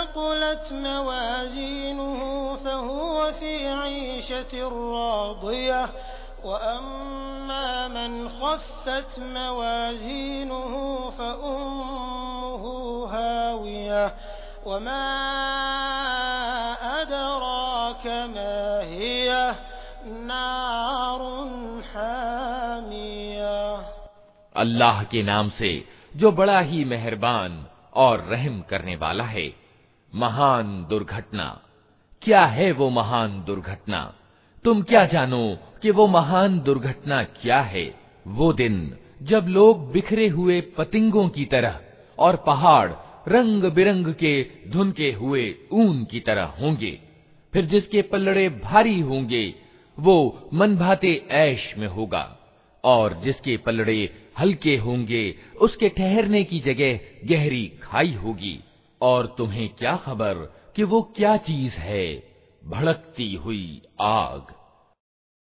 ثقلت موازينه فهو في عيشة راضية. وأما من خفت موازينه فأمه هاوية. وما أدراك ما هي؟ نار حامية. الله کے نام سے جو بڑا ہی مہربان اور رحم کرنے والا ہے महान दुर्घटना। क्या है वो महान दुर्घटना? तुम क्या जानो कि वो महान दुर्घटना क्या है? वो दिन, जब लोग बिखरे हुए पतिंगों की तरह और पहाड़ रंग बिरंग के धुनके हुए ऊन की तरह होंगे, फिर जिसके पल्लड़े भारी होंगे, वो मन भाते ऐश में होगा, और जिसके पलड़े हल्के होंगे, उसके ठहरने की जगह गहरी खाई होगी। और तुम्हें क्या खबर कि वो क्या चीज़ है? भड़कती हुई आग।